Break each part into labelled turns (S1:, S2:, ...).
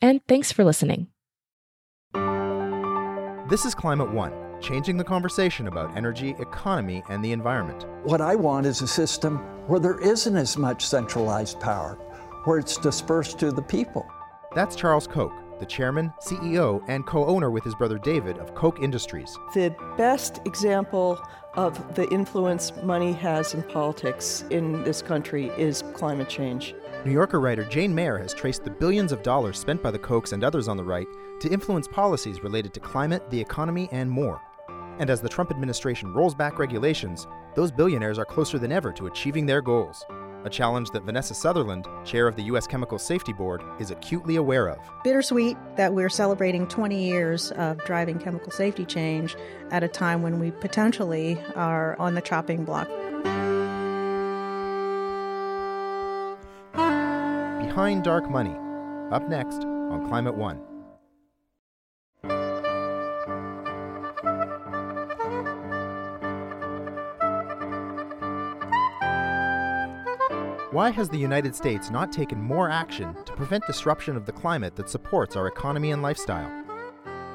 S1: and thanks for listening.
S2: This is Climate One, changing the conversation about energy, economy, and the environment.
S3: What I want is a system where there isn't as much centralized power, where it's dispersed to the people.
S2: That's Charles Koch, the chairman, CEO, and co owner with his brother David of Koch Industries.
S4: The best example of the influence money has in politics in this country is climate change.
S2: New Yorker writer Jane Mayer has traced the billions of dollars spent by the Kochs and others on the right to influence policies related to climate, the economy, and more. And as the Trump administration rolls back regulations, those billionaires are closer than ever to achieving their goals a challenge that Vanessa Sutherland, chair of the U.S. Chemical Safety Board, is acutely aware of.
S5: Bittersweet that we're celebrating 20 years of driving chemical safety change at a time when we potentially are on the chopping block.
S2: Behind Dark Money, up next on Climate One. Why has the United States not taken more action to prevent disruption of the climate that supports our economy and lifestyle?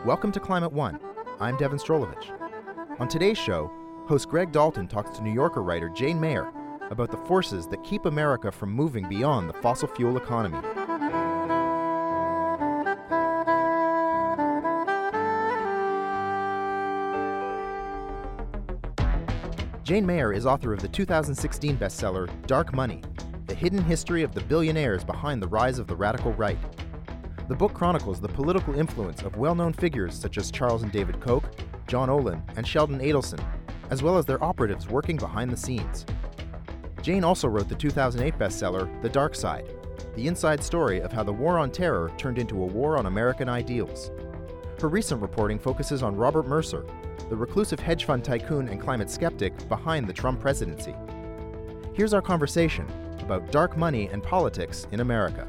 S2: Welcome to Climate One. I'm Devin Strolovich. On today's show, host Greg Dalton talks to New Yorker writer Jane Mayer about the forces that keep America from moving beyond the fossil fuel economy. Jane Mayer is author of the 2016 bestseller Dark Money The Hidden History of the Billionaires Behind the Rise of the Radical Right. The book chronicles the political influence of well known figures such as Charles and David Koch, John Olin, and Sheldon Adelson, as well as their operatives working behind the scenes. Jane also wrote the 2008 bestseller The Dark Side The Inside Story of How the War on Terror Turned into a War on American Ideals. Her recent reporting focuses on Robert Mercer, the reclusive hedge fund tycoon and climate skeptic behind the Trump presidency. Here's our conversation about dark money and politics in America.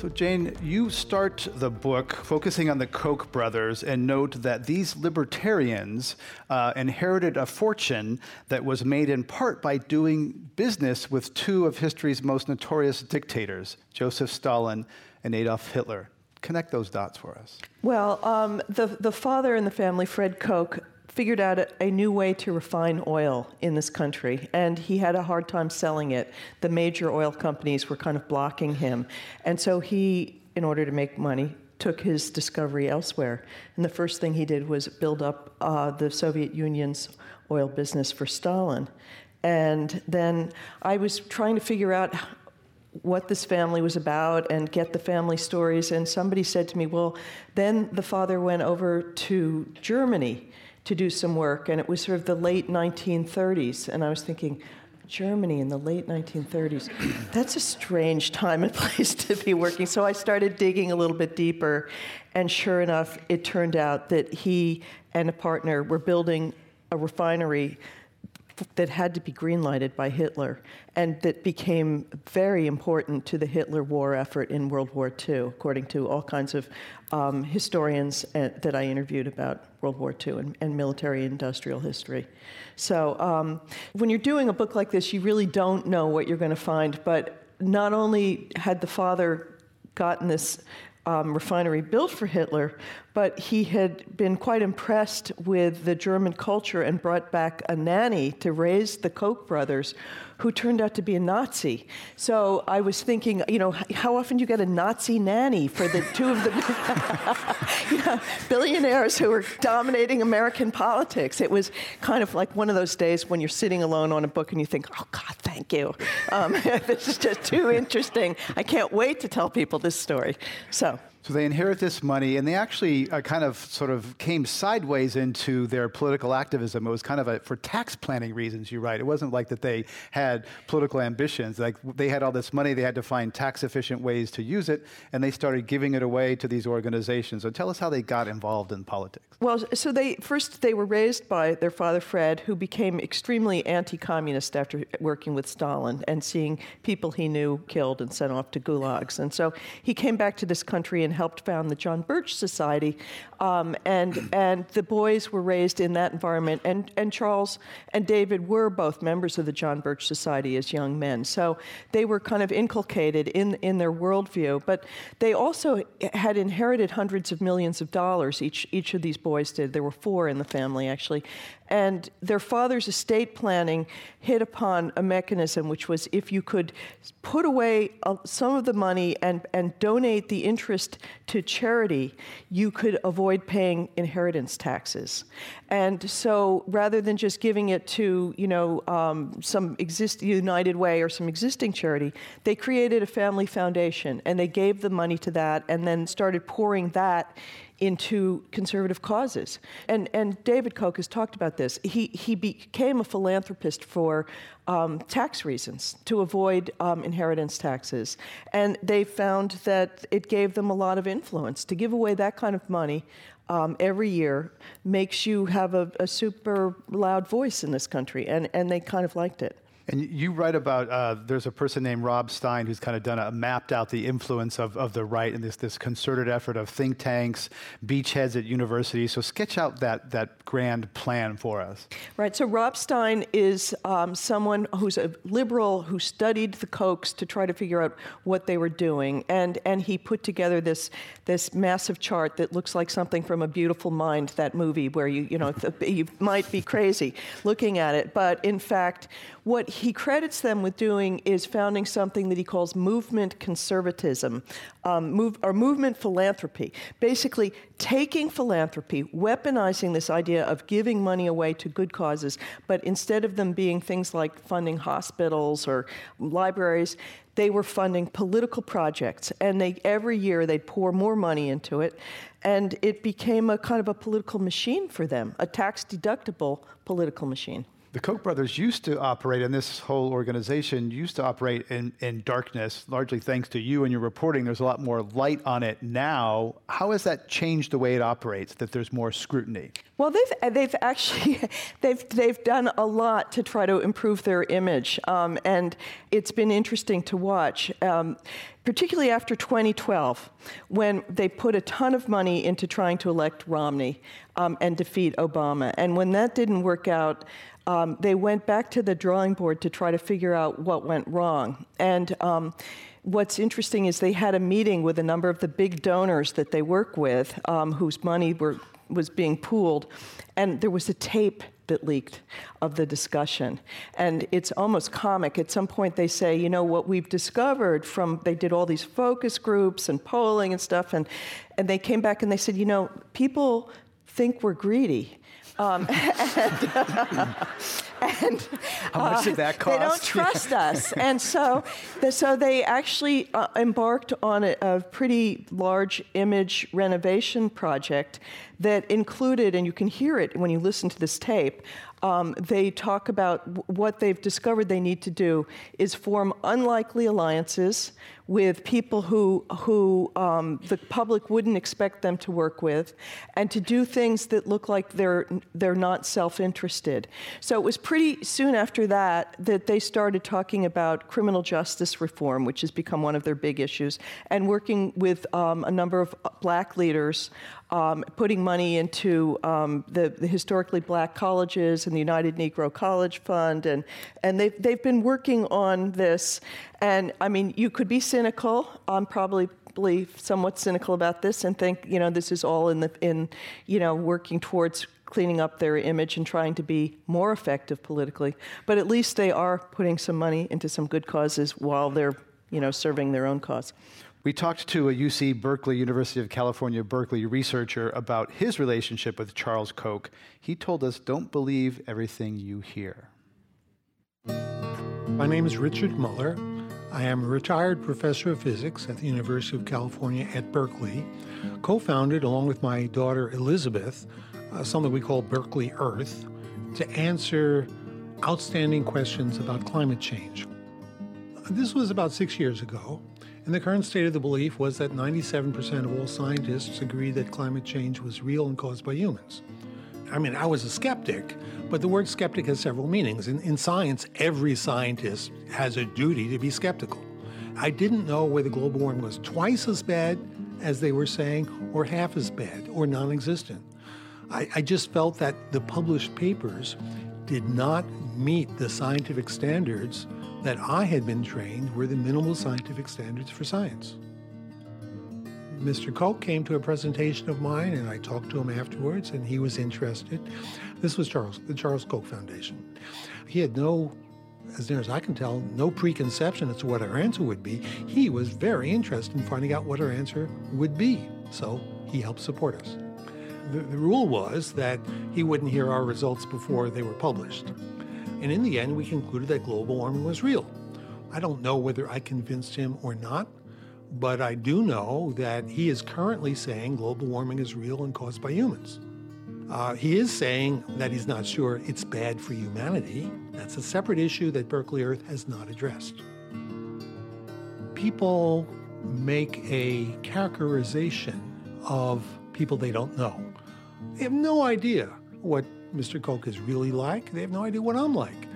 S6: So, Jane, you start the book focusing on the Koch brothers and note that these libertarians uh, inherited a fortune that was made in part by doing business with two of history's most notorious dictators, Joseph Stalin and Adolf Hitler connect those dots for us.
S4: Well, um, the, the father in the family, Fred Koch, figured out a, new way to refine oil in this country, and he had a hard time selling it. The major oil companies were kind of blocking him. And so he, in order to make money, took his discovery elsewhere. And the first thing he did was build up uh, the Soviet Union's oil business for Stalin. And then I was trying to figure out what this family was about and get the family stories. And somebody said to me, Well, then the father went over to Germany to do some work, and it was sort of the late 1930s. And I was thinking, Germany in the late 1930s, that's a strange time and place to be working. So I started digging a little bit deeper, and sure enough, it turned out that he and a partner were building a refinery that had to be greenlighted by Hitler and that became very important to the Hitler war effort in World War II, according to all kinds of um, historians uh, that I interviewed about World War II and, and military industrial history. So um, when you're doing a book like this, you really don't know what you're going to find, but not only had the father gotten this um, refinery built for Hitler, but he had been quite impressed with the German culture and brought back a nanny to raise the Koch brothers, who turned out to be a Nazi. So I was thinking, you know, how often do you get a Nazi nanny for the two of the billionaires who were dominating American politics? It was kind of like one of those days when you're sitting alone on a book and you think, oh, God, thank you. Um, this is just too interesting. I can't wait to tell people this story. So.
S6: So they inherit this money, and they actually uh, kind of sort of came sideways into their political activism. It was kind of a, for tax planning reasons, you write. It wasn't like that they had political ambitions. Like they had all this money, they had to find tax efficient ways to use it, and they started giving it away to these organizations. So tell us how they got involved in politics.
S4: Well, so they first they were raised by their father Fred, who became extremely anti-communist after working with Stalin and seeing people he knew killed and sent off to gulags. And so he came back to this country and helped found the John Birch Society. Um, and, and the boys were raised in that environment. And, and Charles and David were both members of the John Birch Society as young men. So they were kind of inculcated in, in their worldview. But they also had inherited hundreds of millions of dollars, each, each of these boys did. There were four in the family, actually. And their father's estate planning hit upon a mechanism which was if you could put away uh, some of the money and, and donate the interest to charity, you could avoid paying inheritance taxes. And so rather than just giving it to, you know, um, some exist United Way or some existing charity, they created a family foundation and they gave the money to that and then started pouring that into conservative causes. And, and David Koch has talked about this. He, he became a philanthropist for um, tax reasons, to avoid um, inheritance taxes. And they found that it gave them a lot of influence. To give away that kind of money um, every year makes you have a, a super loud voice in this country, and, and they kind of liked it.
S6: And you write about uh, there's a person named Rob Stein who's kind of done a mapped out the influence of, of the right and this this concerted effort of think tanks, beachheads at universities. So sketch out that that grand plan for us.
S4: Right. So Rob Stein is um, someone who's a liberal who studied the Kochs to try to figure out what they were doing, and and he put together this this massive chart that looks like something from A Beautiful Mind, that movie where you you know you might be crazy looking at it, but in fact, what he credits them with doing is founding something that he calls movement conservatism, um, move, or movement philanthropy. Basically, taking philanthropy, weaponizing this idea of giving money away to good causes, but instead of them being things like funding hospitals or libraries, they were funding political projects and they every year they'd pour more money into it and it became a kind of a political machine for them a tax deductible political machine
S6: the Koch brothers used to operate, and this whole organization used to operate in, in darkness, largely thanks to you and your reporting. There's a lot more light on it now. How has that changed the way it operates, that there's more scrutiny?
S4: Well, they've, they've actually they've, they've done a lot to try to improve their image, um, and it's been interesting to watch. Um, particularly after 2012, when they put a ton of money into trying to elect Romney um, and defeat Obama. And when that didn't work out, um, they went back to the drawing board to try to figure out what went wrong. And um, what's interesting is they had a meeting with a number of the big donors that they work with, um, whose money were, was being pooled, and there was a tape that leaked of the discussion. And it's almost comic. At some point, they say, you know, what we've discovered from, they did all these focus groups and polling and stuff, and, and they came back and they said, you know, people think we're greedy. Um, and,
S6: and how much did that cost?
S4: Uh, they don't trust us, and so, the, so they actually uh, embarked on a, a, pretty large image renovation project that included, and you can hear it when you listen to this tape. Um, they talk about w- what they've discovered they need to do is form unlikely alliances with people who, who um, the public wouldn't expect them to work with, and to do things that look like they're, they're not self interested. So it was pretty soon after that that they started talking about criminal justice reform, which has become one of their big issues, and working with um, a number of black leaders um, putting money into um, the, the, historically black colleges and the United Negro College Fund, and, and they've, they've been working on this. And I mean, you could be. I'm probably somewhat cynical about this and think, you know, this is all in the in, you know, working towards cleaning up their image and trying to be more effective politically. But at least they are putting some money into some good causes while they're, you know, serving their own cause.
S6: We talked to a UC Berkeley, University of California, Berkeley researcher about his relationship with Charles Koch. He told us, don't believe everything you hear.
S7: My name is Richard Muller. I am a retired professor of physics at the University of California at Berkeley, co founded, along with my daughter Elizabeth, uh, something we call Berkeley Earth, to answer outstanding questions about climate change. This was about six years ago, and the current state of the belief was that 97% of all scientists agreed that climate change was real and caused by humans. I mean, I was a skeptic, but the word skeptic has several meanings. In, in science, every scientist has a duty to be skeptical. I didn't know whether global warming was twice as bad as they were saying, or half as bad, or non existent. I, I just felt that the published papers did not meet the scientific standards that I had been trained were the minimal scientific standards for science. Mr. Koch came to a presentation of mine, and I talked to him afterwards, and he was interested. This was Charles, the Charles Koch Foundation. He had no, as near as I can tell, no preconception as to what our answer would be. He was very interested in finding out what our answer would be, so he helped support us. The, the rule was that he wouldn't hear our results before they were published. And in the end, we concluded that global warming was real. I don't know whether I convinced him or not, but I do know that he is currently saying global warming is real and caused by humans. Uh, he is saying that he's not sure it's bad for humanity. That's a separate issue that Berkeley Earth has not addressed. People make a characterization of people they don't know. They have no idea what Mr. Koch is really like. They have no idea what I'm like.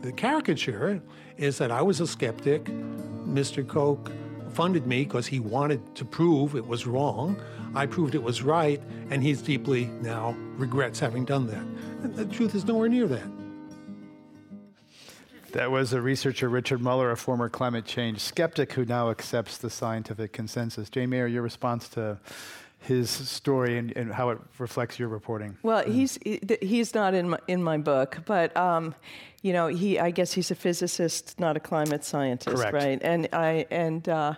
S7: The caricature is that I was a skeptic. Mr. Koch funded me because he wanted to prove it was wrong. I proved it was right, and he's deeply now regrets having done that. And the truth is nowhere near that.
S6: That was a researcher, Richard Muller, a former climate change skeptic who now accepts the scientific consensus. Jane Mayer, your response to his story and, and, how it reflects your reporting.
S4: Well, he's he's not in my, in my book, but um, you know, he I guess he's a physicist, not a climate scientist,
S6: Correct.
S4: right? And I and uh,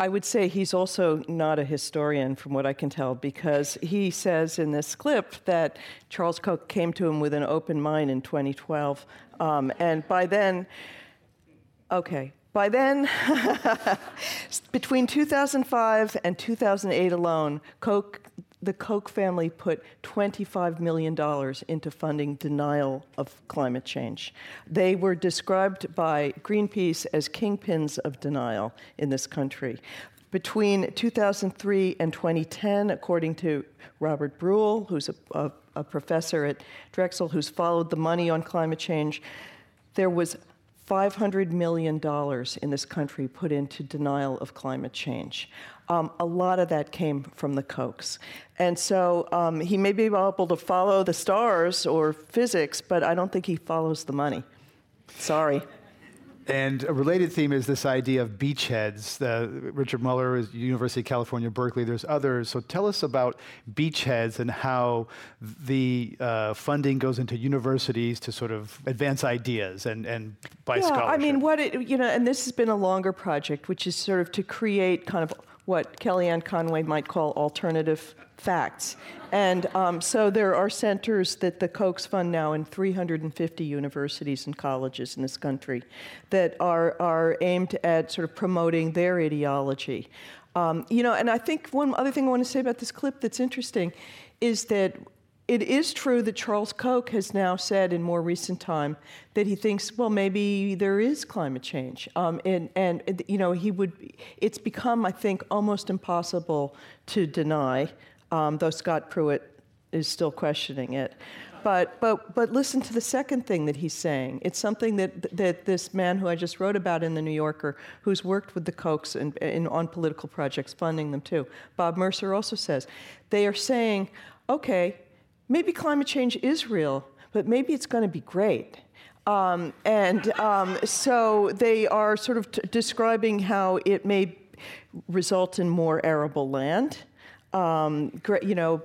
S4: I would say he's also not a historian, from what I can tell, because he says in this clip that Charles Koch came to him with an open mind in 2012, um, and by then, okay, by then, between 2005 and 2008 alone, the Koch family put $25 million into funding denial of climate change. They were described by Greenpeace as kingpins of denial in this country. Between 2003 and 2010, according to Robert Brulle, who's a, a, a professor at Drexel who's followed the money on climate change, there was $500 million in this country put into denial of climate change. Um, a lot of that came from the Kochs. And so um, he may be able to follow the stars or physics, but I don't think he follows the money. Sorry.
S6: And a related theme is this idea of beachheads. Uh, Richard Muller is University of California, Berkeley. There's others. So tell us about beachheads and how the uh, funding goes into universities to sort of advance ideas and, and by
S4: yeah,
S6: scholarship.
S4: I mean, what it, you know, and this has been a longer project, which is sort of to create kind of what Kellyanne Conway might call alternative facts. And um, so there are centers that the Kochs fund now in 350 universities and colleges in this country that are, are aimed at sort of promoting their ideology. Um, you know, and I think one other thing I want to say about this clip that's interesting is that it is true that Charles Koch has now said in more recent time that he thinks, well, maybe there is climate change, um, and and you know he would. It's become, I think, almost impossible to deny, um, though Scott Pruitt is still questioning it. But but but listen to the second thing that he's saying. It's something that that this man who I just wrote about in the New Yorker, who's worked with the Kochs and, on political projects, funding them too. Bob Mercer also says they are saying, okay maybe climate change is real, but maybe it's going to be great. Um, and um, so they are sort of describing how it may result in more arable land. Um, you know,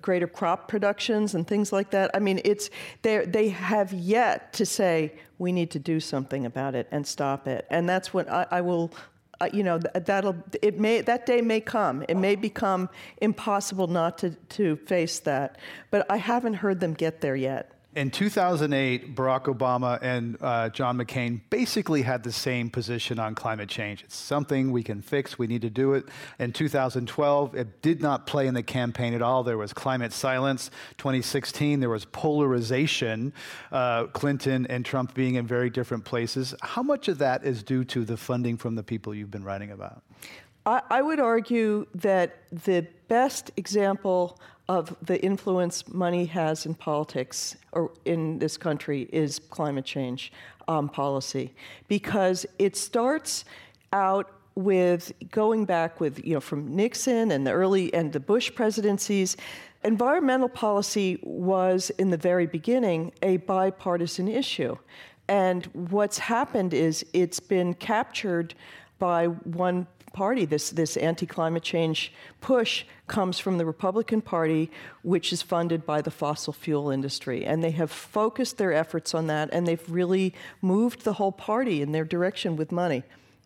S4: greater crop productions and things like that. I mean, it's they they have yet to say we need to do something about it and stop it, and that's what I, I will uh, you know that'll it may that day may come. It may become impossible not to to face that. But i haven't heard them get there yet
S6: in 2008, Barack Obama and uh, John McCain basically had the same position on climate change. It's something we can fix, we need to do it. In 2012, it did not play in the campaign at all. There was climate silence. 2016, there was polarization, uh, Clinton and Trump being in very different places. How much of that is due to the funding from the people you've been writing about?
S4: I, I would argue that the best example of the influence money has in politics or in this country is climate change um, policy. Because it starts out with going back with you know from Nixon and the early and the Bush presidencies environmental policy was in the very beginning a bipartisan issue. And what's happened is it's been captured by one Party, this, this anti climate change push, comes from the Republican Party, which is funded by the fossil fuel industry. And they have focused their efforts on that, and they've really moved the whole party in their direction with money.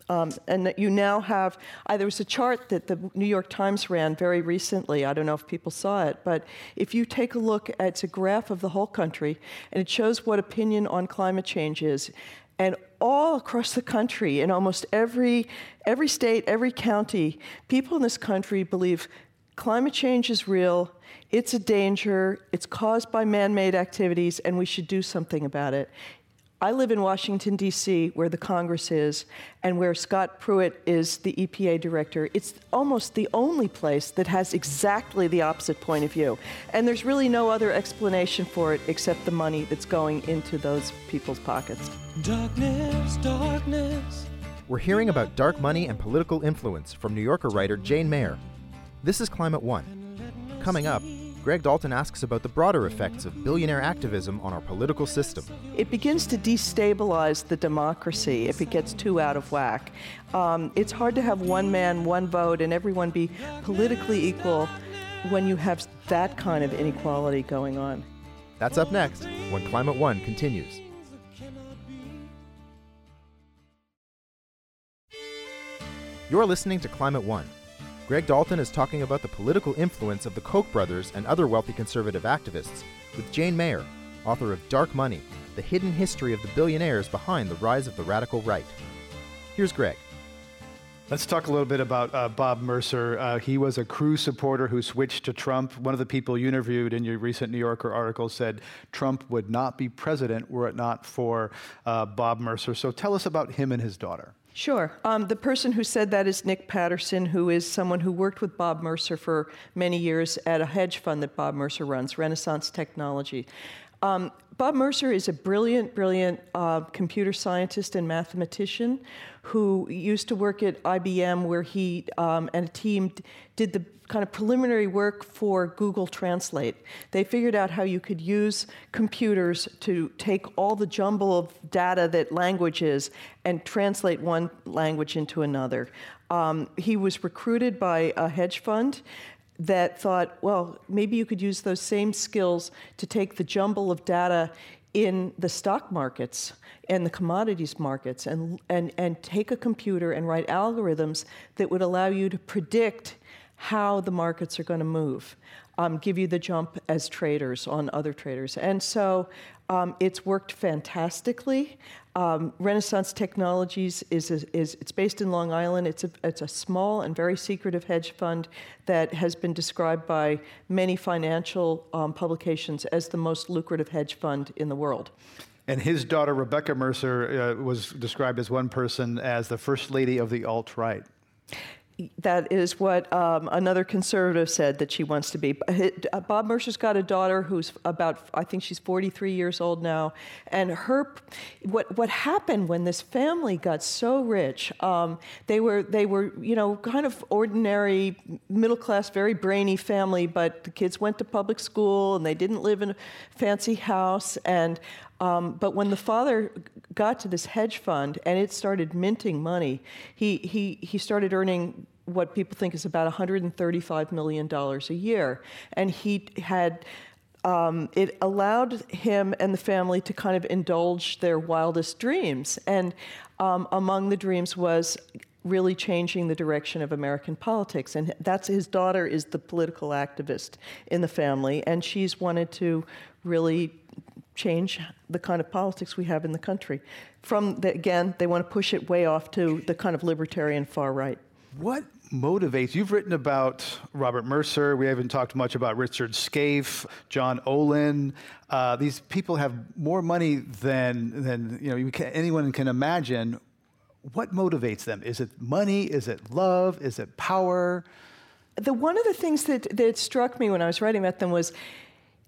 S4: Um, and that you now have, uh, there was a chart that the New York Times ran very recently. I don't know if people saw it, but if you take a look at it's a graph of the whole country, and it shows what opinion on climate change is. And all across the country, in almost every, every state, every county, people in this country believe climate change is real, it's a danger, it's caused by man made activities, and we should do something about it. I live in Washington, D.C., where the Congress is, and where Scott Pruitt is the EPA director. It's almost the only place that has exactly the opposite point of view. And there's really no other explanation for it except the money that's going into those people's pockets. Darkness,
S2: darkness. We're hearing about dark money and political influence from New Yorker writer Jane Mayer. This is Climate One. Coming up, Greg Dalton asks about the broader effects of billionaire activism on our political system.
S4: It begins to destabilize the democracy if it gets too out of whack. Um, it's hard to have one man, one vote, and everyone be politically equal when you have that kind of inequality going on.
S2: That's up next when Climate One continues. You're listening to Climate One Greg Dalton is talking about the political influence of the Koch brothers and other wealthy conservative activists with Jane Mayer, author of Dark Money The Hidden History of the Billionaires Behind the Rise of the Radical Right. Here's Greg.
S6: Let's talk a little bit about uh, Bob Mercer. Uh, he was a Cruz supporter who switched to Trump. One of the people you interviewed in your recent New Yorker article said Trump would not be president were it not for uh, Bob Mercer. So tell us about him and his daughter.
S4: Sure. Um, the person who said that is Nick Patterson, who is someone who worked with Bob Mercer for many years at a hedge fund that Bob Mercer runs, Renaissance Technology. Um, Bob Mercer is a brilliant, brilliant uh, computer scientist and mathematician who used to work at IBM, where he um, and a team did the kind of preliminary work for Google Translate. They figured out how you could use computers to take all the jumble of data that language is and translate one language into another. Um, he was recruited by a hedge fund that thought, well, maybe you could use those same skills to take the jumble of data in the stock markets and the commodities markets and, and, and take a computer and write algorithms that would allow you to predict how the markets are going to move, um, give you the jump as traders on other traders. And so um, it's worked fantastically. Um, Renaissance Technologies is, a, is it's based in Long Island. It's a, it's a small and very secretive hedge fund that has been described by many financial um, publications as the most lucrative hedge fund in the world.
S6: And his daughter, Rebecca Mercer, uh, was described as one person as the first lady of the alt right
S4: that is what um, another conservative said that she wants to be. Uh, Bob Mercer's got a daughter who's about, I think she's 43 years old now, and her, what what happened when this family got so rich? Um, they were they were you know kind of ordinary middle class, very brainy family, but the kids went to public school and they didn't live in a fancy house and Um, but when the father got to this hedge fund and it started minting money, he, he, he started earning what people think is about $135 million a year. And he had um, it allowed him and the family to kind of indulge their wildest dreams. And um, among the dreams was really changing the direction of American politics. And that's his daughter is the political activist in the family, and she's wanted to really change the kind of politics we have in the country. From the, again, they want to push it way off to the kind of libertarian far right.
S6: What motivates? You've written about Robert Mercer. We haven't talked much about Richard Scaife, John Olin. Uh, these people have more money than than you know you can, anyone can imagine. What motivates them? Is it money? Is it love? Is it power?
S4: The one of the things that that struck me when I was writing about them was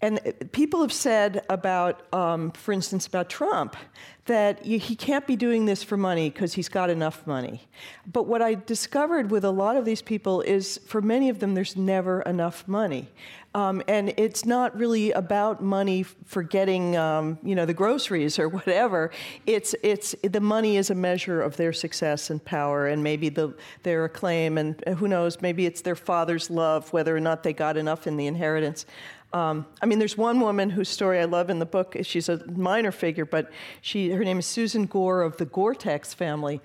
S4: and people have said about, um, for instance, about Trump, that he can't be doing this for money because he's got enough money. But what I discovered with a lot of these people is for many of them, there's never enough money. Um, and it's not really about money for getting, um, you know, the groceries or whatever. It's, it's, the money is a measure of their success and power and maybe the, their acclaim. And who knows, maybe it's their father's love, whether or not they got enough in the inheritance. Um, I mean, there's one woman whose story I love in the book. She's a minor figure, but she, her name is Susan Gore of the Gore-Tex family.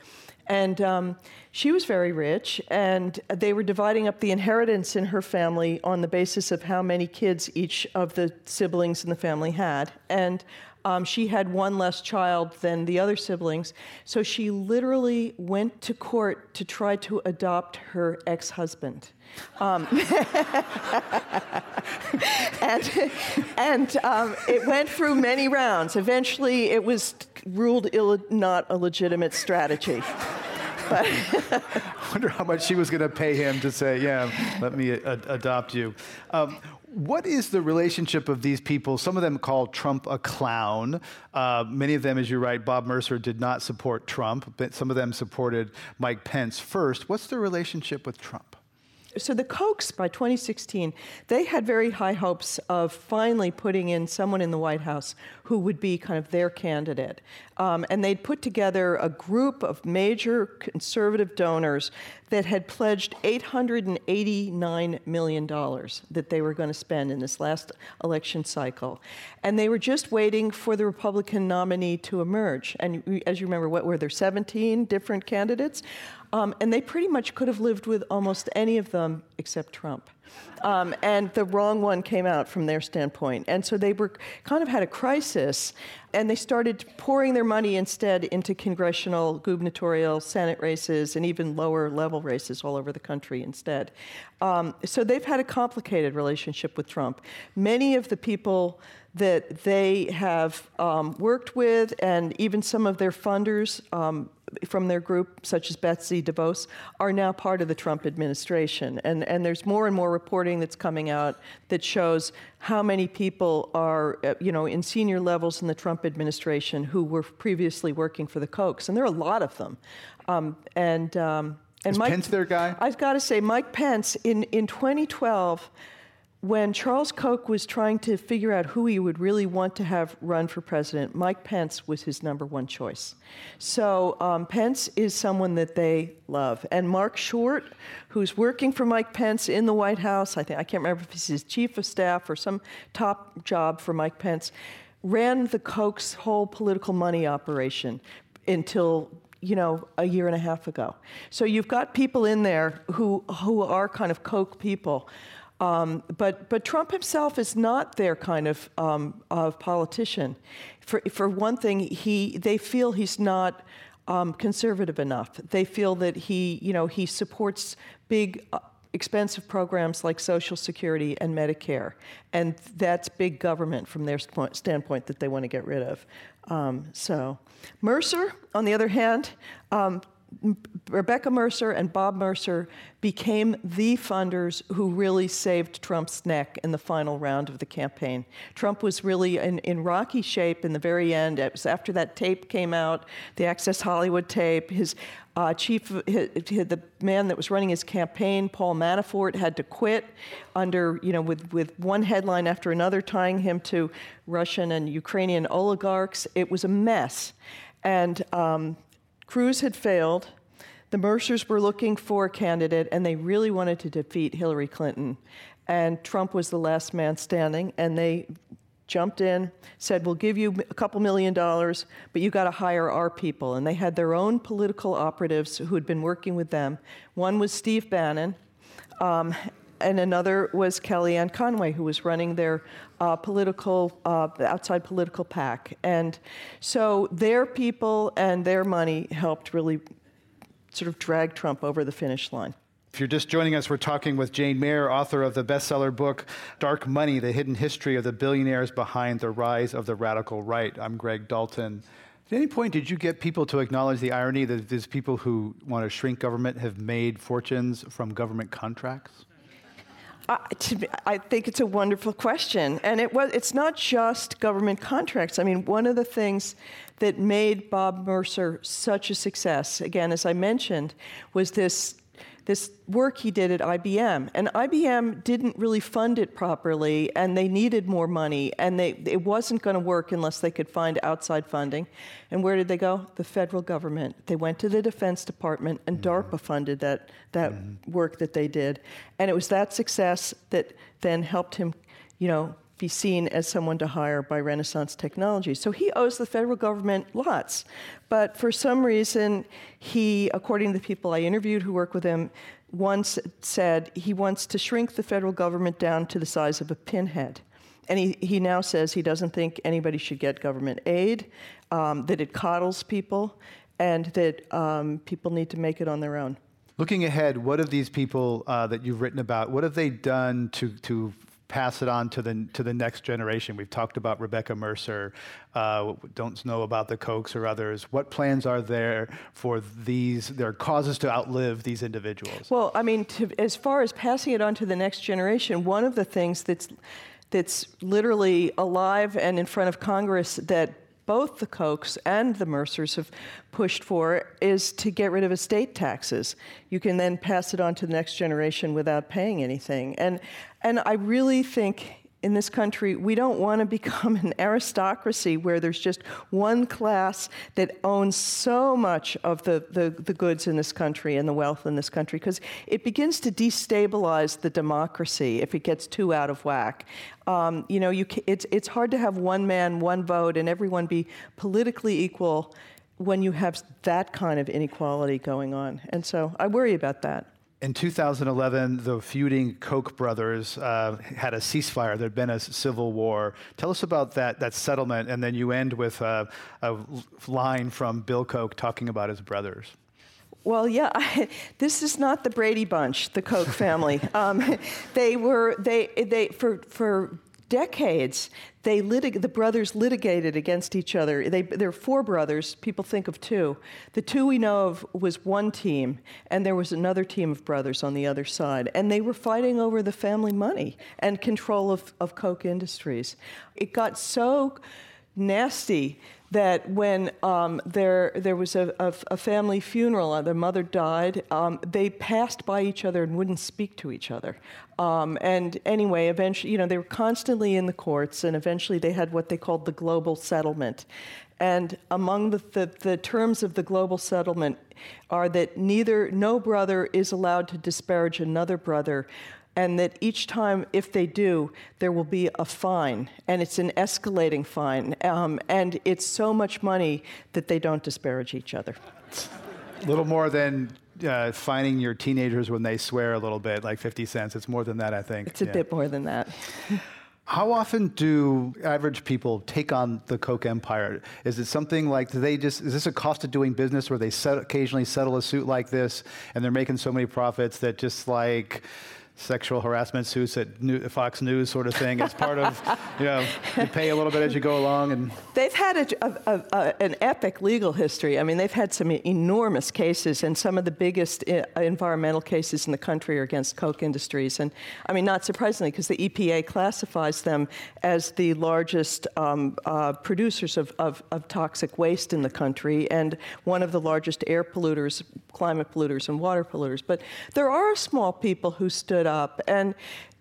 S4: And um, she was very rich, and they were dividing up the inheritance in her family on the basis of how many kids each of the siblings in the family had. And um, she had one less child than the other siblings, so she literally went to court to try to adopt her ex husband. Um, and and um, it went through many rounds. Eventually, it was ruled Ill- not a legitimate strategy. But
S6: I wonder how much she was going to pay him to say, "Yeah, let me a- adopt you." Um, what is the relationship of these people? Some of them call Trump a clown. Uh, many of them, as you write, Bob Mercer did not support Trump, but some of them supported Mike Pence first. What's the relationship with Trump?
S4: so the Kochs by 2016, they had very high hopes of finally putting in someone in the White House who would be kind of their candidate. Um, and they'd put together a group of major conservative donors that had pledged $889 million that they were going to spend in this last election cycle. And they were just waiting for the Republican nominee to emerge. And as you remember, what were there, 17 different candidates? Um, and they pretty much could have lived with almost any of them except Trump. Um, and the wrong one came out from their standpoint. And so they were kind of had a crisis, and they started pouring their money instead into congressional, gubernatorial, Senate races, and even lower level races all over the country instead. Um, so they've had a complicated relationship with Trump. Many of the people that they have um, worked with, and even some of their funders, um, from their group, such as Betsy DeVos, are now part of the Trump administration. And, and there's more and more reporting that's coming out that shows how many people are, uh, you know, in senior levels in the Trump administration who were previously working for the Kochs. And there are a lot of them. Um, and um, and
S6: Is
S4: Mike,
S6: Pence their guy?
S4: I've got to say, Mike Pence in, in 2012 when Charles Koch was trying to figure out who he would really want to have run for president, Mike Pence was his number one choice. So um, Pence is someone that they love. And Marc Short, who's working for Mike Pence in the White House, I think I can't remember if he's his chief of staff or some top job for Mike Pence, ran the Koch's whole political money operation until you know, a year and a half ago. So you've got people in there who who are kind of Koch people. Um, but but Trump himself is not their kind of um, of politician. For for one thing, he they feel he's not. Um, conservative enough. They feel that he, you know, he supports big, uh, expensive programs like Social Security and Medicare, and that's big government from their standpoint that they want to get rid of. Um, so, Mercer, on the other hand, um, Rebecca Mercer and Bob Mercer became the funders who really saved Trump's neck in the final round of the campaign. Trump was really in, in rocky shape in the very end. It was after that tape came out, the Access Hollywood tape. His uh, chief, his, the man that was running his campaign, Paul Manafort, had to quit under, you know, with, with one headline after another tying him to Russian and Ukrainian oligarchs. It was a mess. And um, Cruz had failed. The Mercers were looking for a candidate, and they really wanted to defeat Hillary Clinton. And Trump was the last man standing, and they jumped in, said, We'll give you a couple million dollars, but you got to hire our people. And they had their own political operatives who had been working with them. One was Steve Bannon, um, and another was Kellyanne Conway, who was running their uh, political, uh, outside political PAC. And so their people and their money helped really sort of drag Trump over the finish line.
S6: If you're just joining us, we're talking with Jane Mayer, author of the bestseller book Dark Money The Hidden History of the Billionaires Behind the Rise of the Radical Right. I'm Greg Dalton. At any point, did you get people to acknowledge the irony that these people who want to shrink government have made fortunes from government contracts?
S4: Uh, I think it's a wonderful question, and it was. It's not just government contracts. I mean, one of the things that made Bob Mercer such a success, again, as I mentioned, was this this work he did at IBM. And IBM didn't really fund it properly, and they needed more money, and they, it wasn't going to work unless they could find outside funding. And where did they go? The federal government. They went to the Defense Department, and mm-hmm. DARPA funded that, that mm-hmm. work that they did. And it was that success that then helped him, you know, be seen as someone to hire by Renaissance Technology. So he owes the federal government lots. But for some reason, he, according to the people I interviewed who work with him, once said he wants to shrink the federal government down to the size of a pinhead. And he, he now says he doesn't think anybody should get government aid, um, that it coddles people, and that um, people need to make it on their own.
S6: Looking ahead, what have these people uh, that you've written about, what have they done to, to pass it on to the to the next generation. We've talked about Rebecca Mercer. Uh, don't know about the Kochs or others. What plans are there for these their causes to outlive these individuals?
S4: Well, I mean, to, as far as passing it on to the next generation, one of the things that's that's literally alive and in front of Congress that both the Kochs and the Mercers have pushed for is to get rid of estate taxes. You can then pass it on to the next generation without paying anything. And, and I really think in this country, we don't want to become an aristocracy where there's just one class that owns so much of the, the, the goods in this country and the wealth in this country, because it begins to destabilize the democracy if it gets too out of whack. Um, you know, you, it's, it's hard to have one man, one vote, and everyone be politically equal when you have that kind of inequality going on. And so I worry about that.
S6: In 2011, the feuding Koch brothers uh, had a ceasefire. There'd been a civil war. Tell us about that, that settlement, and then you end with a, a line from Bill Koch talking about his brothers.
S4: Well, yeah, I, this is not the Brady Bunch, the Koch family. um, they were they they for for decades, they litig- the brothers litigated against each other. They, there are four brothers. People think of two. The two we know of was one team, and there was another team of brothers on the other side. And they were fighting over the family money and control of, of Koch Industries. It got so nasty that when um, there, there was a, a, a, family funeral, uh, their mother died, um, they passed by each other and wouldn't speak to each other. Um, and anyway, eventually, you know, they were constantly in the courts, and eventually they had what they called the global settlement. And among the, the, the terms of the global settlement are that neither, no brother is allowed to disparage another brother and that each time, if they do, there will be a fine, and it's an escalating fine, um, and it's so much money that they don't disparage each other.
S6: A little more than uh, fining your teenagers when they swear a little bit, like 50 cents. It's more than that, I think.
S4: It's a yeah. bit more than that.
S6: How often do average people take on the Koch empire? Is it something like do they just is this a cost of doing business where they set, occasionally settle a suit like this and they're making so many profits that just like sexual harassment suits at New, Fox News sort of thing. It's part of, you know, you pay a little bit as you go along. And
S4: they've had a, a, a, an epic legal history. I mean, they've had some enormous cases, and some of the biggest uh, environmental cases in the country are against Koch Industries. And I mean, not surprisingly, because the EPA classifies them as the largest um, uh, producers of, of, of toxic waste in the country and one of the largest air polluters, climate polluters, and water polluters. But there are small people who stood up and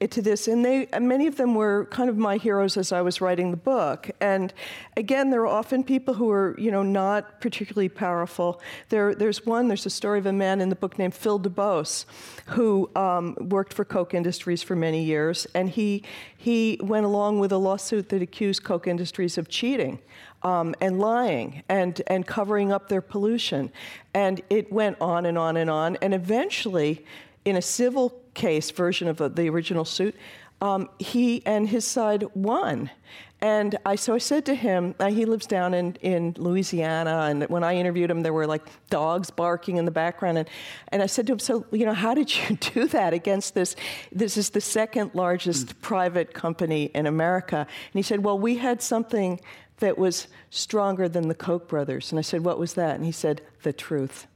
S4: to this, and they many of them were kind of my heroes as I was writing the book. And again, there are often people who are you know not particularly powerful. There, there's one. There's a story of a man in the book named Phil DuBose, who um, worked for Koch Industries for many years, and he he went along with a lawsuit that accused Koch Industries of cheating. Um, and lying and, and covering up their pollution. And it went on and on and on. And eventually, in a civil case version of the original suit, um, he and his side won. And I, so I said to him, uh, he lives down in, in Louisiana, and when I interviewed him, there were like dogs barking in the background. And, and I said to him, So, you know, how did you do that against this? This is the second largest mm. private company in America. And he said, Well, we had something that was stronger than the Koch brothers. And I said, What was that? And he said, The truth.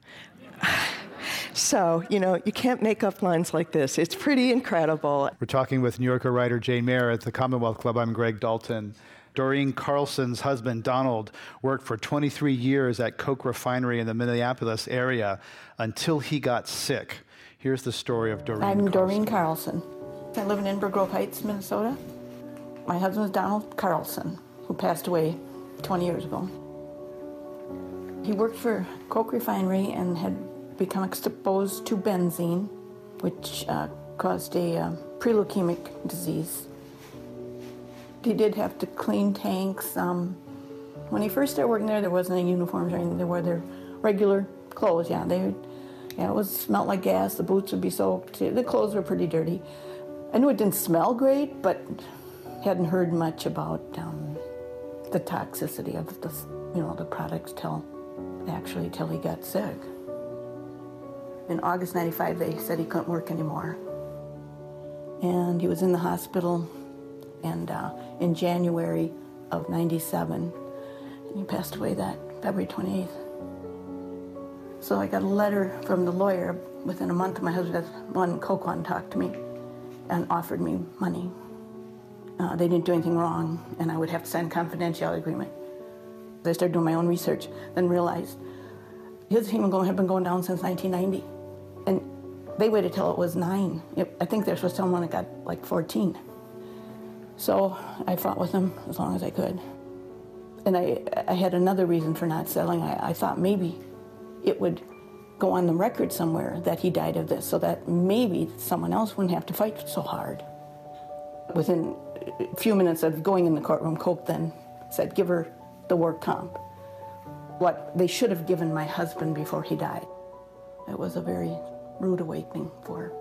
S4: So, you know, you can't make up lines like this. It's pretty incredible.
S6: We're talking with New Yorker writer Jane Mayer at the Commonwealth Club. I'm Greg Dalton. Doreen Carlson's husband, Donald, worked for 23 years at Koch Refinery in the Minneapolis area until he got sick. Here's the story of Doreen.
S8: I'm
S6: Carlson.
S8: Doreen Carlson. I live in Inver Grove Heights, Minnesota. My husband is Donald Carlson, who passed away 20 years ago. He worked for Koch Refinery and had become exposed to benzene, which uh, caused a uh, pre-leukemic disease. He did have to clean tanks. Um, when he first started working there, there wasn't any uniforms or anything. They wore their regular clothes. Yeah, they, yeah, it was smelled like gas. The boots would be soaked. The clothes were pretty dirty. I knew it didn't smell great, but hadn't heard much about um, the toxicity of the, you know, the products till actually till he got sick. In August 95, they said he couldn't work anymore. And he was in the hospital, and uh, in January of 97, and he passed away that February 28th. So I got a letter from the lawyer within a month. of My husband, one Coquan, talked to me and offered me money. Uh, they didn't do anything wrong, and I would have to sign a confidentiality agreement. I started doing my own research, then realized his hemoglobin had been going down since 1990. And they waited till it was nine. I think tell him when it got like 14. So I fought with him as long as I could. And I, I had another reason for not selling. I, I thought maybe it would go on the record somewhere that he died of this so that maybe someone else wouldn't have to fight so hard. Within a few minutes of going in the courtroom, Koch then said, give her the work comp. What they should have given my husband before he died. It was a very rude awakening for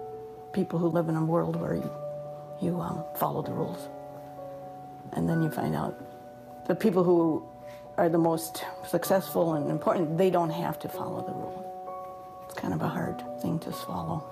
S8: people who live in a world where you, you um, follow the rules. And then you find out the people who are the most successful and important, they don't have to follow the rule. It's kind of a hard thing to swallow.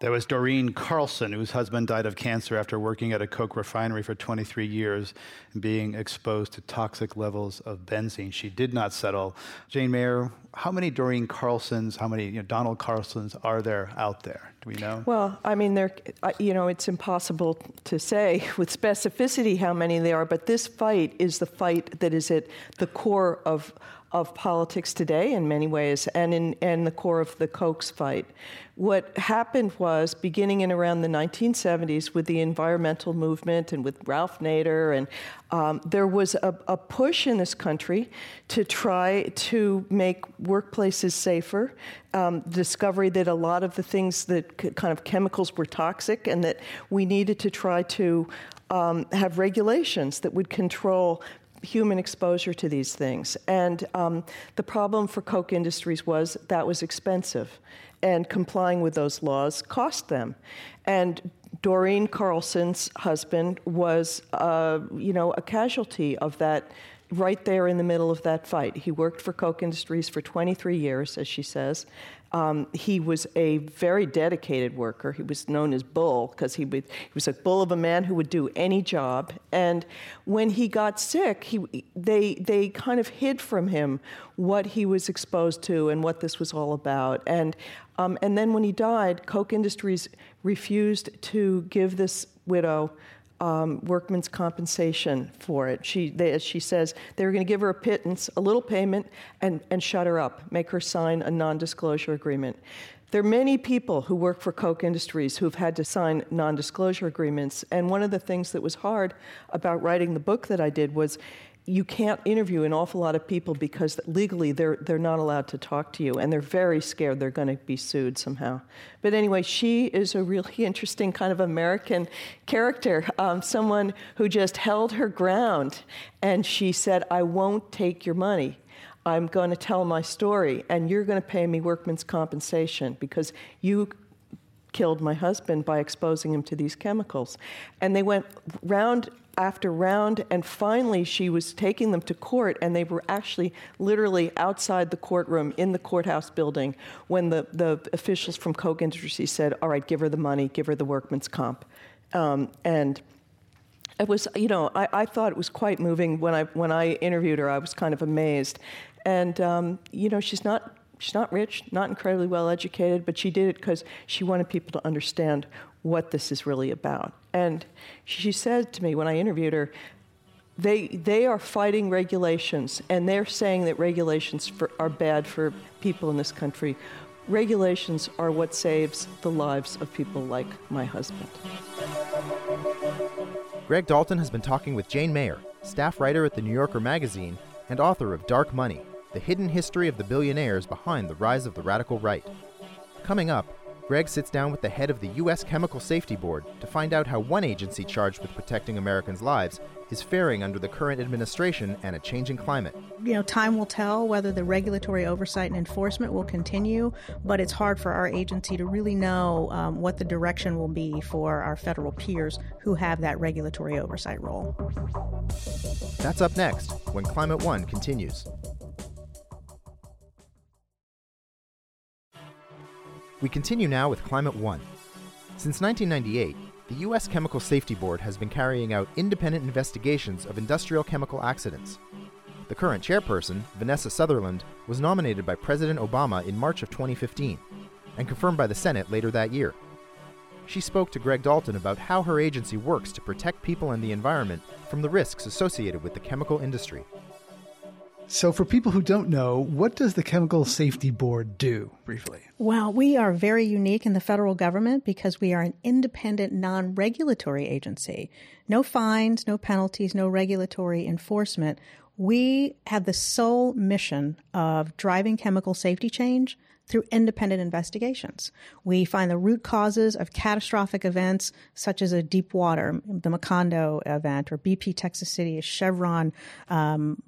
S6: There was Doreen Carlson, whose husband died of cancer after working at a Koch refinery for 23 years and being exposed to toxic levels of benzene. She did not settle. Jane Mayer, how many Doreen Carlsons, how many you know, Donald Carlsons are there out there? Do we know?
S4: Well, I mean, there, you know, it's impossible to say with specificity how many there are, but this fight is the fight that is at the core of of politics today in many ways and in and the core of the Koch's fight. What happened was beginning in around the 1970s with the environmental movement and with Ralph Nader and um, there was a, a, push in this country to try to make workplaces safer. Um, discovery that a lot of the things that c- kind of chemicals were toxic, and that we needed to try to um, have regulations that would control human exposure to these things. And um, the problem for Koch Industries was that was expensive, and complying with those laws cost them. And Doreen Carlson's husband was, uh, you know, a casualty of that right there in the middle of that fight. He worked for Koch Industries for 23 years, as she says. Um, he was a very dedicated worker. He was known as Bull because he, he, was a bull of a man who would do any job. And when he got sick, he, they, they kind of hid from him what he was exposed to and what this was all about. And, um, and then when he died, Koch Industries refused to give this widow um, workman's compensation for it. She, they, as she says, they were going to give her a pittance, a little payment, and, and shut her up, make her sign a non disclosure agreement. There are many people who work for Koch Industries who've had to sign non disclosure agreements. And one of the things that was hard about writing the book that I did was you can't interview an awful lot of people because legally they're, they're not allowed to talk to you and they're very scared they're going to be sued somehow. But anyway, she is a really interesting kind of American character, um, someone who just held her ground and she said, I won't take your money. I'm going to tell my story and you're going to pay me workman's compensation because you killed my husband by exposing him to these chemicals. And they went round after round, and finally she was taking them to court, and they were actually literally outside the courtroom in the courthouse building when the, the officials from Koch Industries said, All right, give her the money, give her the workman's comp. Um, and it was, you know, I, I, thought it was quite moving when I when I interviewed her. I was kind of amazed, and um, you know, she's not she's not rich, not incredibly well educated, but she did it because she wanted people to understand what this is really about. And she said to me when I interviewed her, they, they are fighting regulations, and they're saying that regulations for, are bad for people in this country. Regulations are what saves the lives of people like my husband.
S2: Greg Dalton has been talking with Jane Mayer, staff writer at the New Yorker magazine and author of Dark Money The Hidden History of the Billionaires Behind the Rise of the Radical Right. Coming up, Greg sits down with the head of the U.S. Chemical Safety Board to find out how one agency charged with protecting Americans' lives is faring under the current administration and a changing climate.
S5: You know, time will tell whether the regulatory oversight and enforcement will continue, but it's hard for our agency to really know um, what the direction will be for our federal peers who have that regulatory oversight role.
S2: That's up next when Climate One continues. We continue now with Climate One. Since 1998, the U.S. Chemical Safety Board has been carrying out independent investigations of industrial chemical accidents. The current chairperson, Vanessa Sutherland, was nominated by President Obama in March of 2015 and confirmed by the Senate later that year. She spoke to Greg Dalton about how her agency works to protect people and the environment from the risks associated with the chemical industry.
S6: So, for people who don't know, what does the Chemical Safety Board do, briefly?
S5: Well, we are very unique in the federal government because we are an independent, non regulatory agency. No fines, no penalties, no regulatory enforcement. We have the sole mission of driving chemical safety change through independent investigations. We find the root causes of catastrophic events such as a deep water, the Macondo event, or BP Texas City, Chevron um,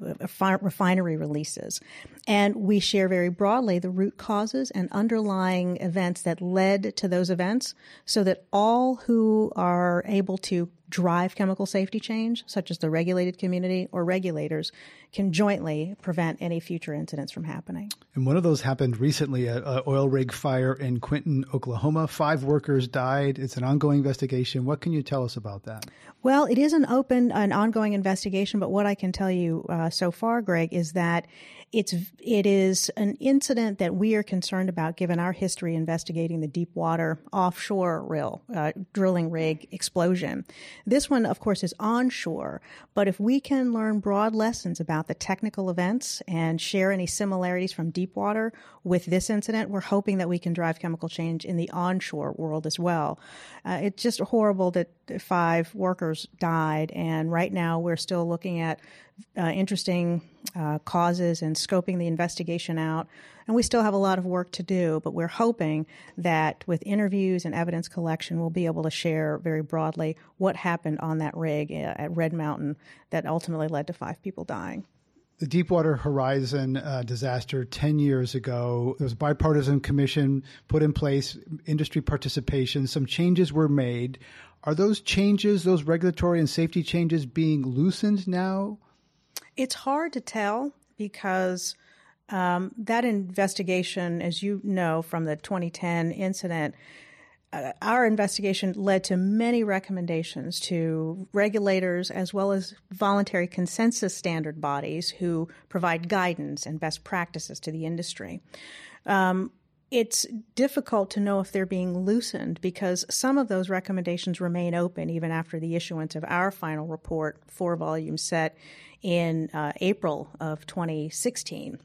S5: refinery releases. And we share very broadly the root causes and underlying events that led to those events so that all who are able to drive chemical safety change, such as the regulated community or regulators, can jointly prevent any future incidents from happening.
S6: And one of those happened recently at an oil rig fire in Quinton, Oklahoma. Five workers died. It's an ongoing investigation. What can you tell us about that?
S5: Well, it is an open, an ongoing investigation, but what I can tell you uh, so far, Greg, is that it's it is an incident that we are concerned about, given our history investigating the deep water offshore rill, uh, drilling rig explosion. This one, of course, is onshore, but if we can learn broad lessons about the technical events and share any similarities from deep water with this incident, we're hoping that we can drive chemical change in the onshore world as well. Uh, it's just horrible that five workers died, and right now we're still looking at uh, interesting uh, causes and scoping the investigation out. And we still have a lot of work to do, but we're hoping that with interviews and evidence collection, we'll be able to share very broadly what happened on that rig uh, at Red Mountain that ultimately led to five people dying.
S6: The Deepwater Horizon uh, disaster 10 years ago, there was a bipartisan commission put in place, industry participation, some changes were made. Are those changes, those regulatory and safety changes, being loosened now?
S5: It's hard to tell because um, that investigation, as you know from the 2010 incident, uh, our investigation led to many recommendations to regulators as well as voluntary consensus standard bodies who provide guidance and best practices to the industry. Um, it's difficult to know if they're being loosened because some of those recommendations remain open even after the issuance of our final report, four volume set in uh, April of 2016.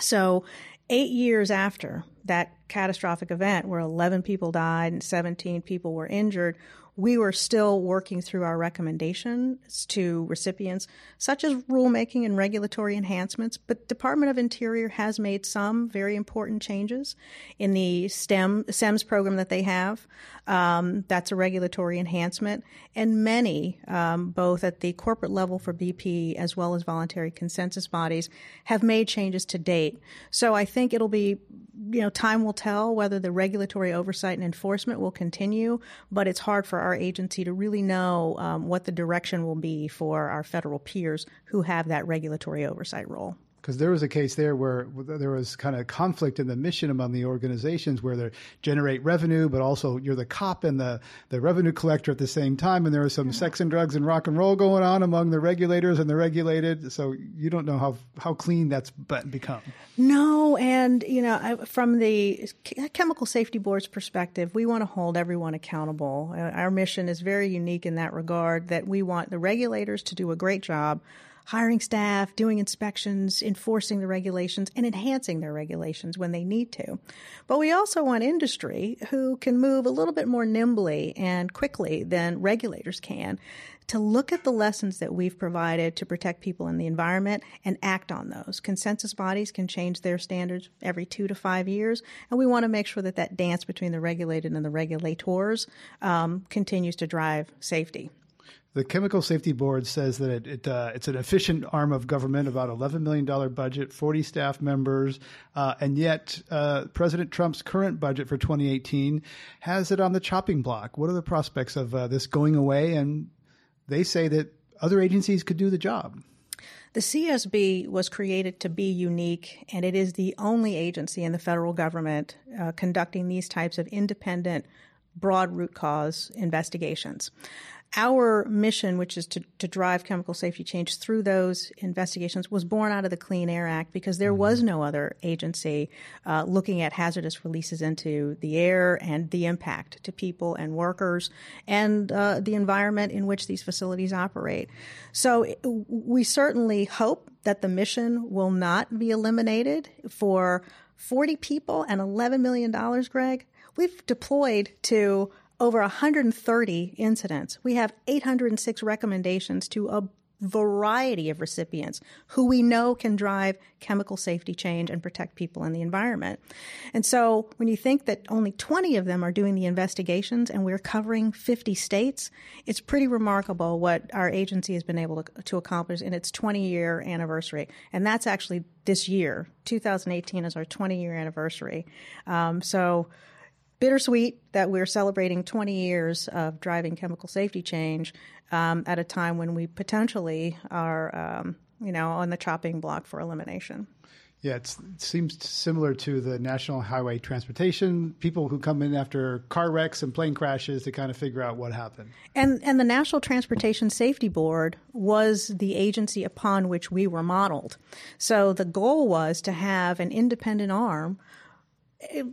S5: So, eight years after that catastrophic event where 11 people died and 17 people were injured, we were still working through our recommendations to recipients, such as rulemaking and regulatory enhancements. But Department of Interior has made some very important changes in the STEM SEMS program that they have. Um, that's a regulatory enhancement, and many, um, both at the corporate level for BP as well as voluntary consensus bodies, have made changes to date. So I think it'll be you know, time will tell whether the regulatory oversight and enforcement will continue, but it's hard for our agency to really know um, what the direction will be for our federal peers who have that regulatory oversight role
S6: because there was a case there where there was kind of conflict in the mission among the organizations where they generate revenue, but also you're the cop and the, the revenue collector at the same time. And there was some sex and drugs and rock and roll going on among the regulators and the regulated. So you don't know how, how clean that's become.
S5: No. And, you know, from the Chemical Safety Board's perspective, we want to hold everyone accountable. Uh, our mission is very unique in that regard that we want the regulators to do a great job hiring staff, doing inspections, enforcing the regulations, and enhancing their regulations when they need to. But we also want industry who can move a little bit more nimbly and quickly than regulators can to look at the lessons that we've provided to protect people in the environment and act on those. Consensus bodies can change their standards every two to five years, and we want to make sure that that dance between the regulated and the regulators um, continues to drive safety.
S6: The Chemical Safety Board says that it, it uh, it's an efficient arm of government, about $11 million budget, 40 staff members, uh, and yet uh, President Trump's current budget for 2018 has it on the chopping block. What are the prospects of uh, this going away? And they say that other agencies could do the job.
S5: The CSB was created to be unique, and it is the only agency in the federal government uh, conducting these types of independent, broad root cause investigations our mission, which is to, to drive chemical safety change through those investigations, was born out of the Clean Air Act because there was no other agency uh, looking at hazardous releases into the air and the impact to people and workers and uh, the environment in which these facilities operate. So we certainly hope that the mission will not be eliminated for 40 people and $11 million, Greg. We've deployed to over 130 incidents. We have 806 recommendations to a variety of recipients who we know can drive chemical safety change and protect people and the environment. And so when you think that only 20 of them are doing the investigations and we're covering 50 states, it's pretty remarkable what our agency has been able to, to accomplish in its 20 year anniversary. And that's actually this year. 2018 is our 20 year anniversary. Um, so bittersweet that we're celebrating 20 years of driving chemical safety change um, at a time when we potentially are, um, you know, on the chopping block for elimination.
S6: Yeah, it seems similar to the National Highway Transportation people who come in after car wrecks and plane crashes to kind of figure out what happened.
S5: And and the National Transportation Safety Board was the agency upon which we were modeled. So the goal was to have an independent arm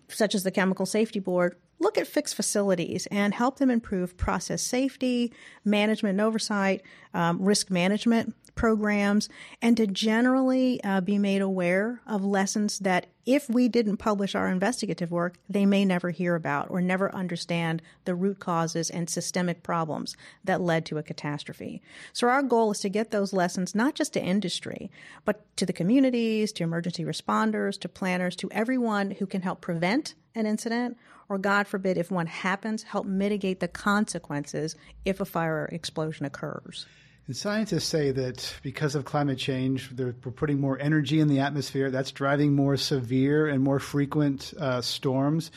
S5: such as the Chemical Safety Board, look at fixed facilities and help them improve process safety, management and oversight, um, risk management programs, and to generally uh, be made aware of lessons that if we didn't publish our investigative work, they may never hear about or never understand the root causes and systemic problems that led to a catastrophe. So our goal is to get those lessons not just to industry, but to the communities, to emergency responders, to planners, to everyone who can help prevent an incident or God forbid, if one happens, help mitigate the consequences if a fire explosion occurs.
S6: And scientists say that because of climate change, we're putting more energy in the atmosphere. That's driving more severe and more frequent uh, storms.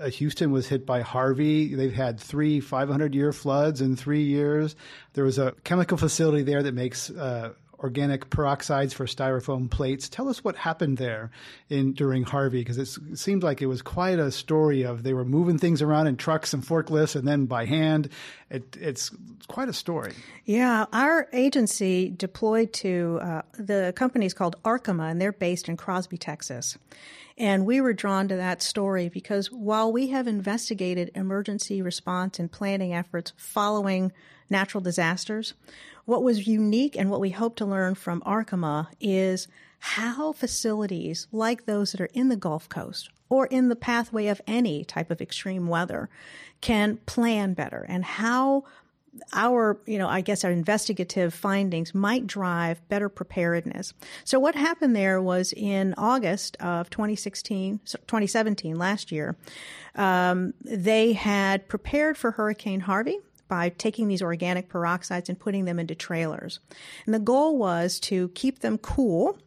S6: Uh, Houston was hit by Harvey. They've had three 500 year floods in three years. There was a chemical facility there that makes uh, organic peroxides for styrofoam plates. Tell us what happened there in during Harvey, because it seemed like it was quite a story of they were moving things around in trucks and forklifts and then by hand. It, it's quite a story.
S5: Yeah, our agency deployed to uh, the company is called Arkema, and they're based in Crosby, Texas. And we were drawn to that story because while we have investigated emergency response and planning efforts following natural disasters, what was unique and what we hope to learn from Arkema is how facilities like those that are in the Gulf Coast or in the pathway of any type of extreme weather can plan better and how our, you know, I guess our investigative findings might drive better preparedness. So what happened there was in August of 2016, 2017, last year, um, they had prepared for Hurricane Harvey by taking these organic peroxides and putting them into trailers. And the goal was to keep them cool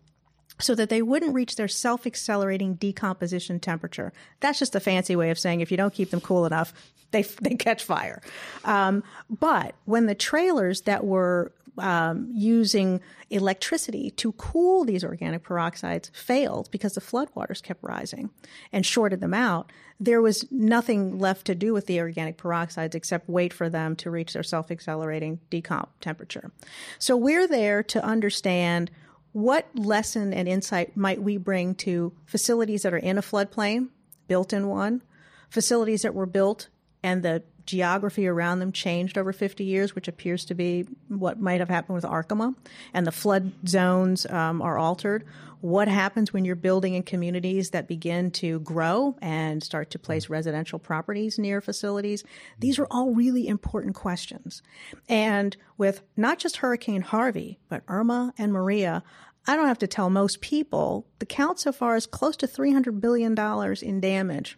S5: so that they wouldn't reach their self accelerating decomposition temperature. That's just a fancy way of saying if you don't keep them cool enough, they, they catch fire. Um, but when the trailers that were um, using electricity to cool these organic peroxides failed because the floodwaters kept rising and shorted them out, there was nothing left to do with the organic peroxides except wait for them to reach their self accelerating decomp temperature. So we're there to understand what lesson and insight might we bring to facilities that are in a floodplain, built in one, facilities that were built and the geography around them changed over 50 years, which appears to be what might have happened with Arkema, and the flood zones um, are altered. What happens when you're building in communities that begin to grow and start to place residential properties near facilities? These are all really important questions. And with not just Hurricane Harvey, but Irma and Maria, I don't have to tell most people the count so far is close to $300 billion in damage.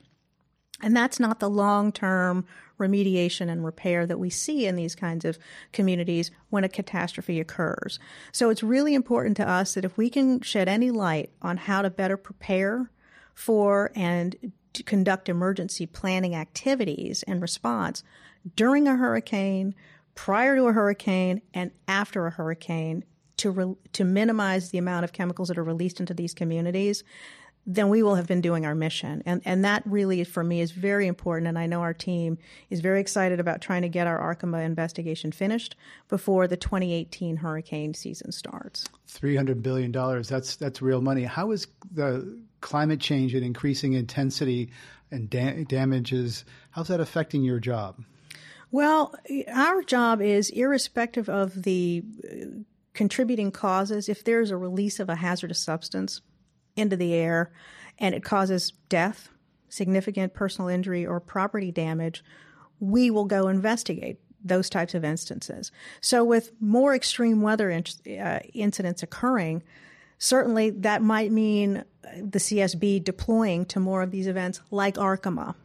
S5: And that's not the long term remediation and repair that we see in these kinds of communities when a catastrophe occurs. So it's really important to us that if we can shed any light on how to better prepare for and conduct emergency planning activities and response during a hurricane, prior to a hurricane, and after a hurricane to re- to minimize the amount of chemicals that are released into these communities, then we will have been doing our mission. And, and that really, for me, is very important. And I know our team is very excited about trying to get our Arkema investigation finished before the 2018 hurricane season starts.
S6: $300 billion, that's, that's real money. How is the climate change and increasing intensity and da- damages, how's that affecting your job?
S5: Well, our job is irrespective of the uh, contributing causes, if there's a release of a hazardous substance, into the air and it causes death, significant personal injury, or property damage, we will go investigate those types of instances. So, with more extreme weather in, uh, incidents occurring, certainly that might mean the CSB deploying to more of these events like Arkema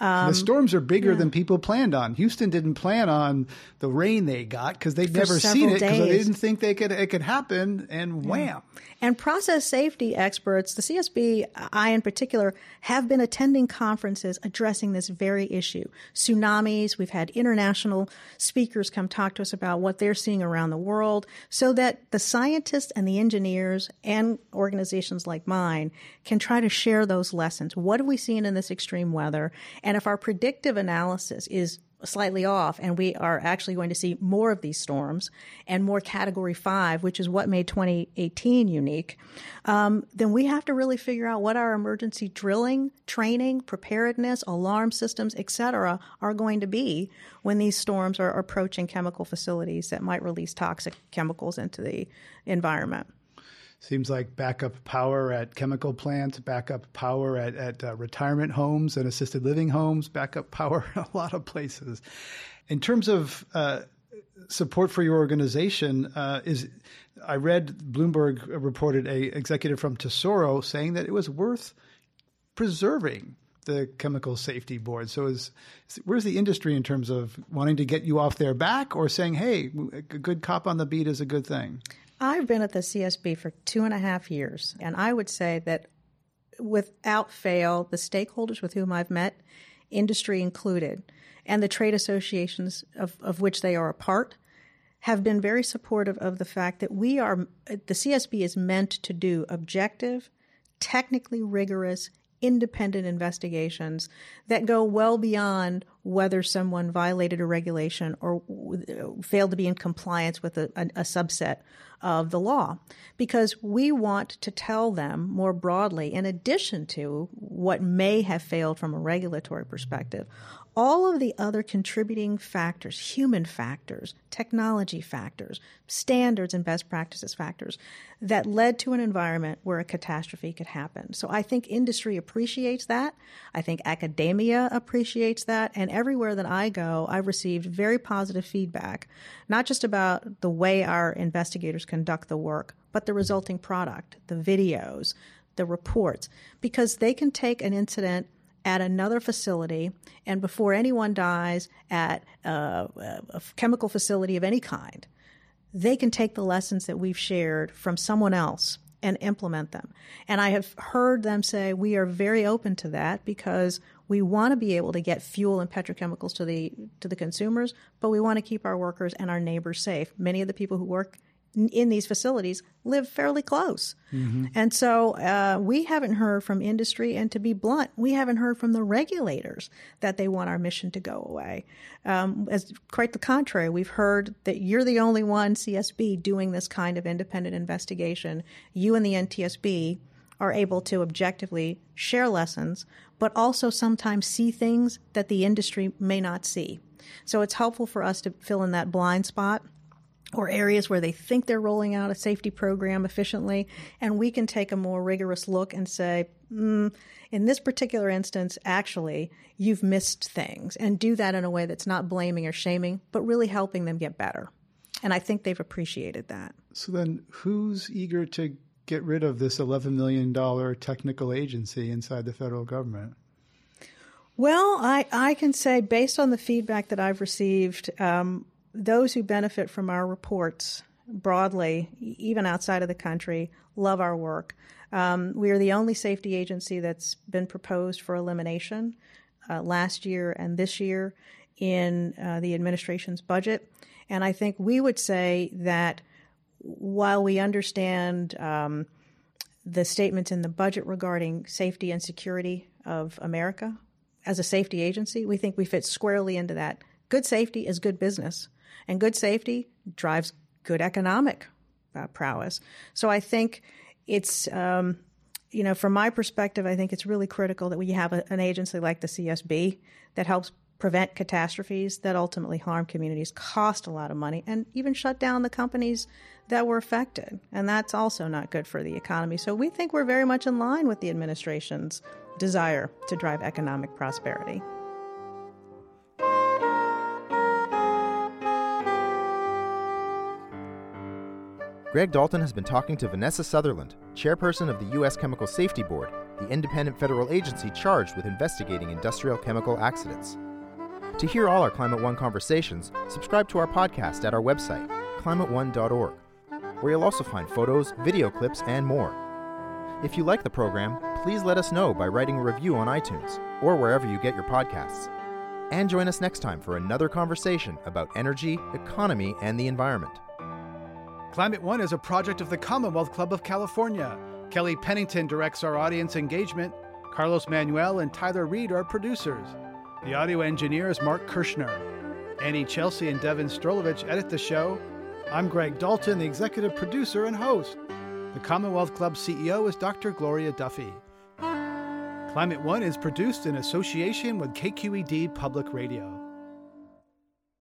S6: um, the storms are bigger yeah. than people planned on. Houston didn't plan on the rain they got because they'd For never seen it because they didn't think they could it could happen, and wham. Yeah.
S5: And process safety experts, the CSB, I in particular, have been attending conferences addressing this very issue. Tsunamis, we've had international speakers come talk to us about what they're seeing around the world so that the scientists and the engineers and organizations like mine can try to share those lessons. What have we seen in this extreme weather? And if our predictive analysis is slightly off and we are actually going to see more of these storms and more category five, which is what made 2018 unique, um, then we have to really figure out what our emergency drilling, training, preparedness, alarm systems, etc., are going to be when these storms are approaching chemical facilities that might release toxic chemicals into the environment.
S6: Seems like backup power at chemical plants, backup power at, at uh, retirement homes and assisted living homes, backup power in a lot of places. In terms of uh, support for your organization, uh, is I read Bloomberg reported a executive from Tesoro saying that it was worth preserving the chemical safety board. So is, where's the industry in terms of wanting to get you off their back or saying, hey, a good cop on the beat is a good thing?
S5: I've been at the CSB for two and a half years, and I would say that without fail, the stakeholders with whom I've met, industry included, and the trade associations of, of which they are a part, have been very supportive of the fact that we are, the CSB is meant to do objective, technically rigorous, independent investigations that go well beyond whether someone violated a regulation or failed to be in compliance with a, a, a, subset of the law. Because we want to tell them more broadly, in addition to what may have failed from a regulatory perspective, all of the other contributing factors, human factors, technology factors, standards and best practices factors that led to an environment where a catastrophe could happen. So I think industry appreciates that. I think academia appreciates that. And everywhere that I go, I've received very positive feedback, not just about the way our investigators conduct the work, but the resulting product, the videos, the reports, because they can take an incident at another facility and before anyone dies at uh, a, a, chemical facility of any kind, they can take the lessons that we've shared from someone else and implement them. And I have heard them say we are very open to that because we want to be able to get fuel and petrochemicals to the to the consumers, but we want to keep our workers and our neighbors safe. Many of the people who work in these facilities live fairly close. Mm-hmm. And so uh, we haven't heard from industry, and to be blunt, we haven't heard from the regulators that they want our mission to go away. Um, as quite the contrary, we've heard that you're the only one, CSB, doing this kind of independent investigation. You and the NTSB are able to objectively share lessons, but also sometimes see things that the industry may not see. So it's helpful for us to fill in that blind spot or areas where they think they're rolling out a safety program efficiently, and we can take a more rigorous look and say, mm, in this particular instance, actually, you've missed things, and do that in a way that's not blaming or shaming, but really helping them get better. And I think they've appreciated that.
S6: So then, who's eager to get rid of this $11 million technical agency inside the federal government?
S5: Well, I, I can say, based on the feedback that I've received, um, those who benefit from our reports broadly, even outside of the country, love our work. Um, we are the only safety agency that's been proposed for elimination uh, last year and this year in uh, the administration's budget. And I think we would say that while we understand um, the statements in the budget regarding safety and security of America as a safety agency, we think we fit squarely into that. Good safety is good business. And good safety drives good economic uh, prowess. So I think it's, um, you know, from my perspective, I think it's really critical that we have a, an agency like the CSB that helps prevent catastrophes that ultimately harm communities, cost a lot of money, and even shut down the companies that were affected. And that's also not good for the economy. So we think we're very much in line with the administration's desire to drive economic prosperity.
S2: Greg Dalton has been talking to Vanessa Sutherland, chairperson of the U.S. Chemical Safety Board, the independent federal agency charged with investigating industrial chemical accidents. To hear all our Climate One conversations, subscribe to our podcast at our website, climateone.org, where you'll also find photos, video clips, and more. If you like the program, please let us know by writing a review on iTunes or wherever you get your podcasts. And join us next time for another conversation about energy, economy, and the environment.
S6: Climate One is a project of the Commonwealth Club of California. Kelly Pennington directs our audience engagement. Carlos Manuel and Tyler Reed are producers. The audio engineer is Mark Kirschner. Anny Celsi and Devon Strolovitch edit the show. I'm Greg Dalton, the executive producer and host. The Commonwealth Club CEO is Dr. Gloria Duffy. Climate One is produced in association with KQED Public Radio.